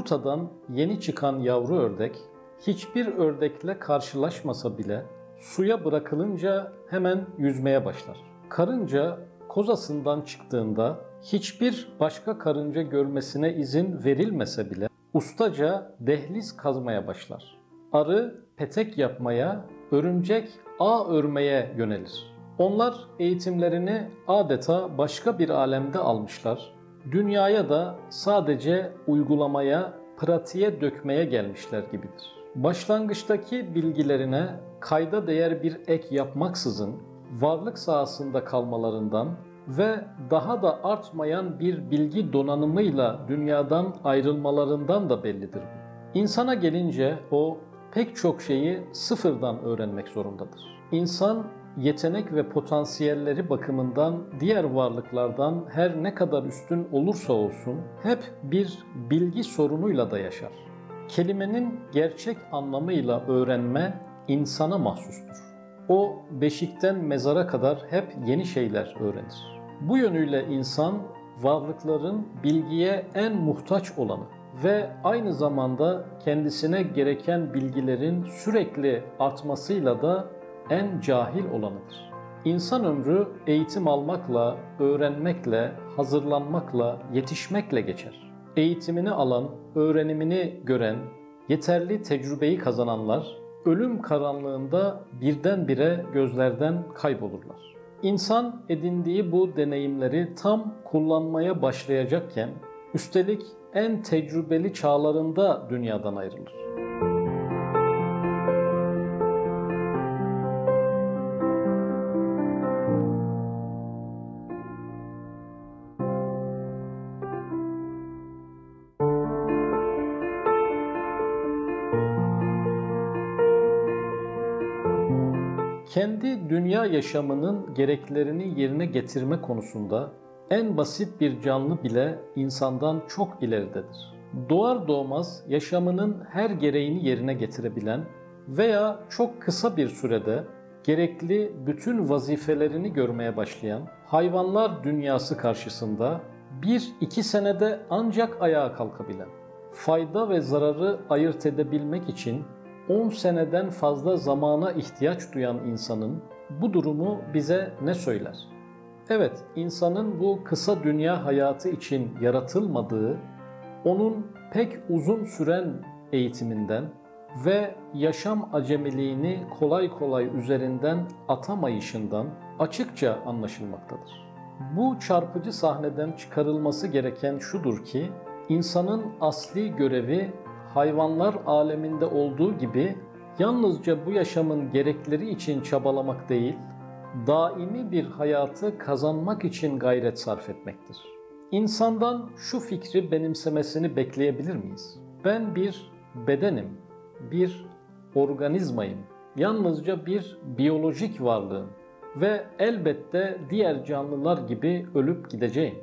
yumurtadan yeni çıkan yavru ördek hiçbir ördekle karşılaşmasa bile suya bırakılınca hemen yüzmeye başlar. Karınca kozasından çıktığında hiçbir başka karınca görmesine izin verilmese bile ustaca dehliz kazmaya başlar. Arı petek yapmaya, örümcek ağ örmeye yönelir. Onlar eğitimlerini adeta başka bir alemde almışlar. Dünyaya da sadece uygulamaya, pratiğe dökmeye gelmişler gibidir. Başlangıçtaki bilgilerine kayda değer bir ek yapmaksızın varlık sahasında kalmalarından ve daha da artmayan bir bilgi donanımıyla dünyadan ayrılmalarından da bellidir. İnsana gelince o pek çok şeyi sıfırdan öğrenmek zorundadır. İnsan yetenek ve potansiyelleri bakımından diğer varlıklardan her ne kadar üstün olursa olsun hep bir bilgi sorunuyla da yaşar. Kelimenin gerçek anlamıyla öğrenme insana mahsustur. O beşikten mezara kadar hep yeni şeyler öğrenir. Bu yönüyle insan varlıkların bilgiye en muhtaç olanı ve aynı zamanda kendisine gereken bilgilerin sürekli artmasıyla da en cahil olanıdır. İnsan ömrü eğitim almakla, öğrenmekle, hazırlanmakla, yetişmekle geçer. Eğitimini alan, öğrenimini gören, yeterli tecrübeyi kazananlar ölüm karanlığında birdenbire gözlerden kaybolurlar. İnsan edindiği bu deneyimleri tam kullanmaya başlayacakken üstelik en tecrübeli çağlarında dünyadan ayrılır. Kendi dünya yaşamının gereklerini yerine getirme konusunda en basit bir canlı bile insandan çok ileridedir. Doğar doğmaz yaşamının her gereğini yerine getirebilen veya çok kısa bir sürede gerekli bütün vazifelerini görmeye başlayan hayvanlar dünyası karşısında bir iki senede ancak ayağa kalkabilen, fayda ve zararı ayırt edebilmek için 10 seneden fazla zamana ihtiyaç duyan insanın bu durumu bize ne söyler? Evet, insanın bu kısa dünya hayatı için yaratılmadığı, onun pek uzun süren eğitiminden ve yaşam acemiliğini kolay kolay üzerinden atamayışından açıkça anlaşılmaktadır. Bu çarpıcı sahneden çıkarılması gereken şudur ki, insanın asli görevi hayvanlar aleminde olduğu gibi yalnızca bu yaşamın gerekleri için çabalamak değil, daimi bir hayatı kazanmak için gayret sarf etmektir. İnsandan şu fikri benimsemesini bekleyebilir miyiz? Ben bir bedenim, bir organizmayım, yalnızca bir biyolojik varlığım ve elbette diğer canlılar gibi ölüp gideceğim.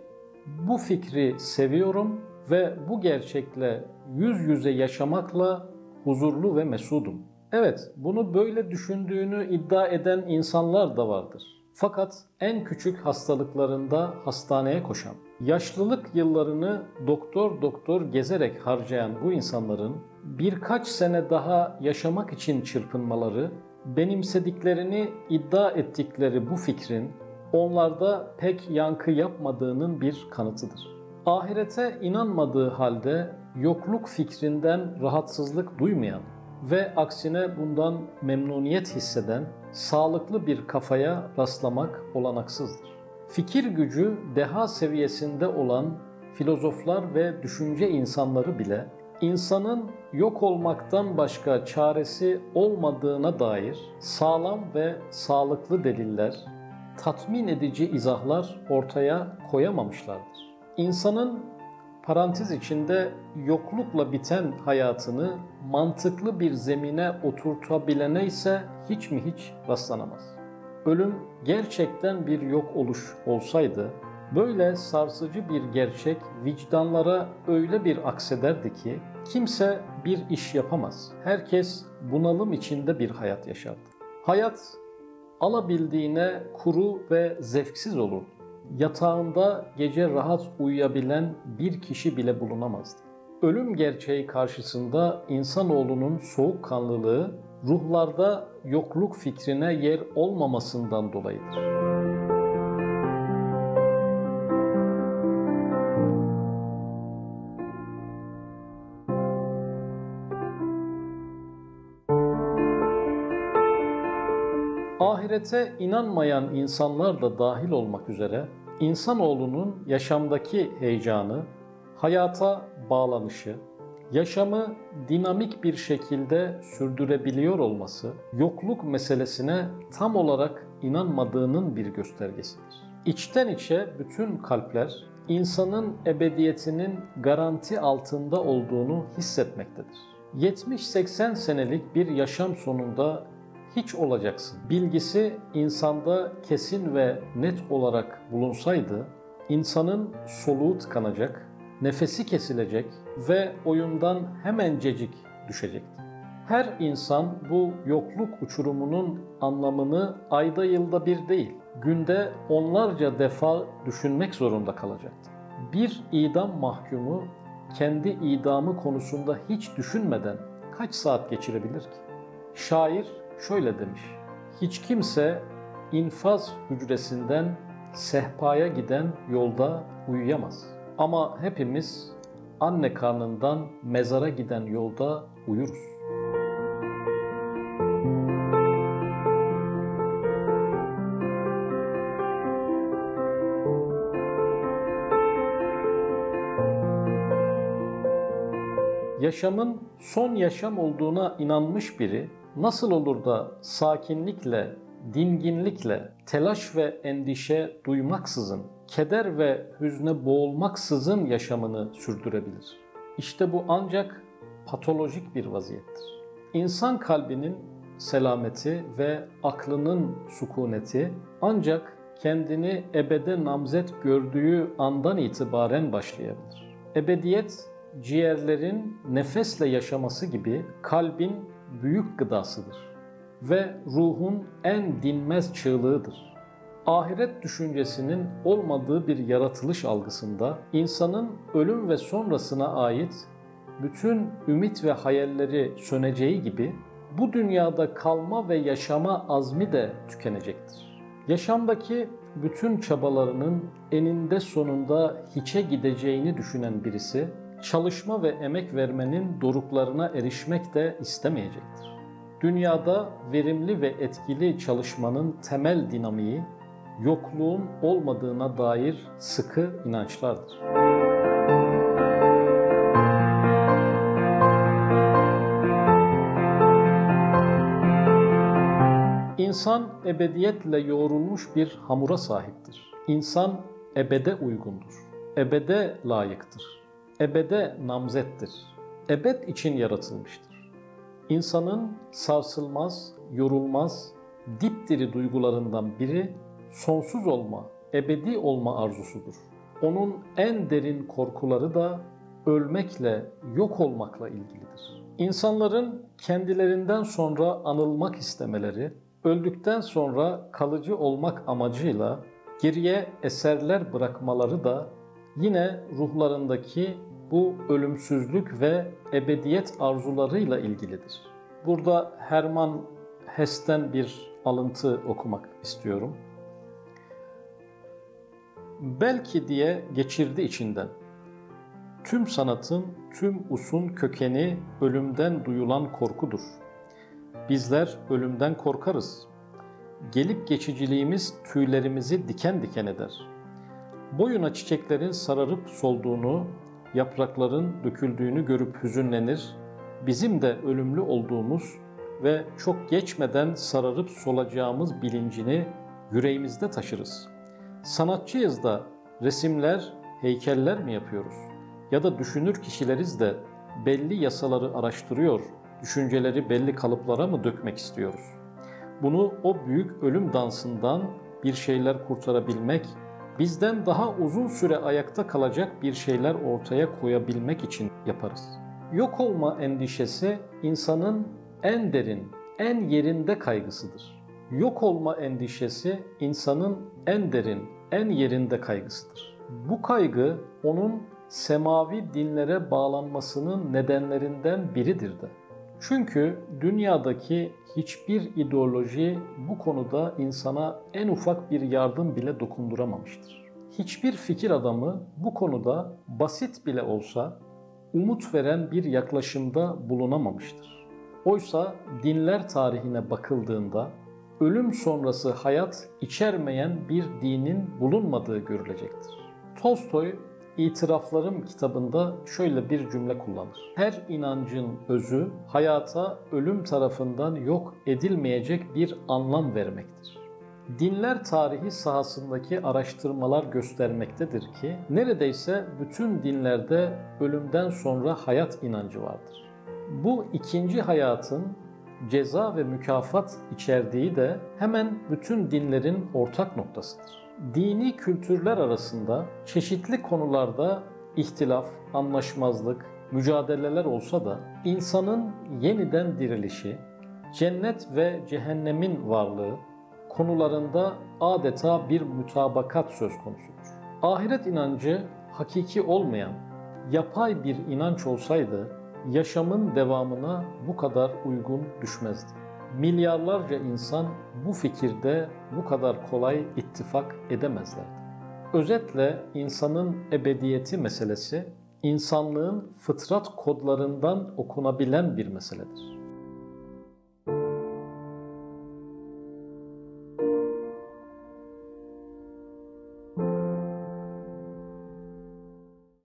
Bu fikri seviyorum ve bu gerçekle yüz yüze yaşamakla huzurlu ve mesudum. Evet, bunu böyle düşündüğünü iddia eden insanlar da vardır. Fakat en küçük hastalıklarında hastaneye koşan, yaşlılık yıllarını doktor doktor gezerek harcayan bu insanların birkaç sene daha yaşamak için çırpınmaları, benimsediklerini iddia ettikleri bu fikrin onlarda pek yankı yapmadığının bir kanıtıdır. Ahirete inanmadığı halde yokluk fikrinden rahatsızlık duymayan ve aksine bundan memnuniyet hisseden sağlıklı bir kafaya rastlamak olanaksızdır. Fikir gücü deha seviyesinde olan filozoflar ve düşünce insanları bile insanın yok olmaktan başka çaresi olmadığına dair sağlam ve sağlıklı deliller, tatmin edici izahlar ortaya koyamamışlardır. İnsanın parantez içinde yoklukla biten hayatını mantıklı bir zemine oturtabilene ise hiç mi hiç rastlanamaz. Ölüm gerçekten bir yok oluş olsaydı, böyle sarsıcı bir gerçek vicdanlara öyle bir aksederdi ki kimse bir iş yapamaz. Herkes bunalım içinde bir hayat yaşardı. Hayat alabildiğine kuru ve zevksiz olurdu yatağında gece rahat uyuyabilen bir kişi bile bulunamazdı. ölüm gerçeği karşısında insanoğlunun soğukkanlılığı ruhlarda yokluk fikrine yer olmamasından dolayıdır. Ahirete inanmayan insanlar da dahil olmak üzere insanoğlunun yaşamdaki heyecanı, hayata bağlanışı, yaşamı dinamik bir şekilde sürdürebiliyor olması yokluk meselesine tam olarak inanmadığının bir göstergesidir. İçten içe bütün kalpler insanın ebediyetinin garanti altında olduğunu hissetmektedir. 70-80 senelik bir yaşam sonunda hiç olacaksın. Bilgisi insanda kesin ve net olarak bulunsaydı, insanın soluğu tıkanacak, nefesi kesilecek ve oyundan hemencecik düşecekti. Her insan bu yokluk uçurumunun anlamını ayda yılda bir değil, günde onlarca defa düşünmek zorunda kalacaktı. Bir idam mahkumu kendi idamı konusunda hiç düşünmeden kaç saat geçirebilir ki? Şair şöyle demiş. Hiç kimse infaz hücresinden sehpaya giden yolda uyuyamaz. Ama hepimiz anne karnından mezara giden yolda uyuruz. Yaşamın son yaşam olduğuna inanmış biri nasıl olur da sakinlikle, dinginlikle, telaş ve endişe duymaksızın, keder ve hüzne boğulmaksızın yaşamını sürdürebilir? İşte bu ancak patolojik bir vaziyettir. İnsan kalbinin selameti ve aklının sukuneti ancak kendini ebede namzet gördüğü andan itibaren başlayabilir. Ebediyet ciğerlerin nefesle yaşaması gibi kalbin büyük gıdasıdır ve ruhun en dinmez çığlığıdır. Ahiret düşüncesinin olmadığı bir yaratılış algısında insanın ölüm ve sonrasına ait bütün ümit ve hayalleri söneceği gibi bu dünyada kalma ve yaşama azmi de tükenecektir. Yaşamdaki bütün çabalarının eninde sonunda hiçe gideceğini düşünen birisi çalışma ve emek vermenin doruklarına erişmek de istemeyecektir. Dünyada verimli ve etkili çalışmanın temel dinamiği yokluğun olmadığına dair sıkı inançlardır. İnsan ebediyetle yoğrulmuş bir hamura sahiptir. İnsan ebede uygundur. Ebede layıktır ebede namzettir. Ebed için yaratılmıştır. İnsanın sarsılmaz, yorulmaz, dipdiri duygularından biri sonsuz olma, ebedi olma arzusudur. Onun en derin korkuları da ölmekle, yok olmakla ilgilidir. İnsanların kendilerinden sonra anılmak istemeleri, öldükten sonra kalıcı olmak amacıyla geriye eserler bırakmaları da yine ruhlarındaki bu ölümsüzlük ve ebediyet arzularıyla ilgilidir. Burada Herman Hesse'den bir alıntı okumak istiyorum. Belki diye geçirdi içinden. Tüm sanatın, tüm usun kökeni ölümden duyulan korkudur. Bizler ölümden korkarız. Gelip geçiciliğimiz tüylerimizi diken diken eder. Boyuna çiçeklerin sararıp solduğunu, yaprakların döküldüğünü görüp hüzünlenir, bizim de ölümlü olduğumuz ve çok geçmeden sararıp solacağımız bilincini yüreğimizde taşırız. Sanatçıyız da resimler, heykeller mi yapıyoruz? Ya da düşünür kişileriz de belli yasaları araştırıyor, düşünceleri belli kalıplara mı dökmek istiyoruz? Bunu o büyük ölüm dansından bir şeyler kurtarabilmek bizden daha uzun süre ayakta kalacak bir şeyler ortaya koyabilmek için yaparız. Yok olma endişesi insanın en derin, en yerinde kaygısıdır. Yok olma endişesi insanın en derin, en yerinde kaygısıdır. Bu kaygı onun semavi dinlere bağlanmasının nedenlerinden biridir de. Çünkü dünyadaki hiçbir ideoloji bu konuda insana en ufak bir yardım bile dokunduramamıştır. Hiçbir fikir adamı bu konuda basit bile olsa umut veren bir yaklaşımda bulunamamıştır. Oysa dinler tarihine bakıldığında ölüm sonrası hayat içermeyen bir dinin bulunmadığı görülecektir. Tolstoy İtiraflarım kitabında şöyle bir cümle kullanır. Her inancın özü hayata ölüm tarafından yok edilmeyecek bir anlam vermektir. Dinler tarihi sahasındaki araştırmalar göstermektedir ki neredeyse bütün dinlerde ölümden sonra hayat inancı vardır. Bu ikinci hayatın ceza ve mükafat içerdiği de hemen bütün dinlerin ortak noktasıdır. Dini kültürler arasında çeşitli konularda ihtilaf, anlaşmazlık, mücadeleler olsa da insanın yeniden dirilişi, cennet ve cehennemin varlığı konularında adeta bir mütabakat söz konusudur. Ahiret inancı hakiki olmayan, yapay bir inanç olsaydı yaşamın devamına bu kadar uygun düşmezdi. Milyarlarca insan bu fikirde bu kadar kolay ittifak edemezlerdi. Özetle insanın ebediyeti meselesi insanlığın fıtrat kodlarından okunabilen bir meseledir.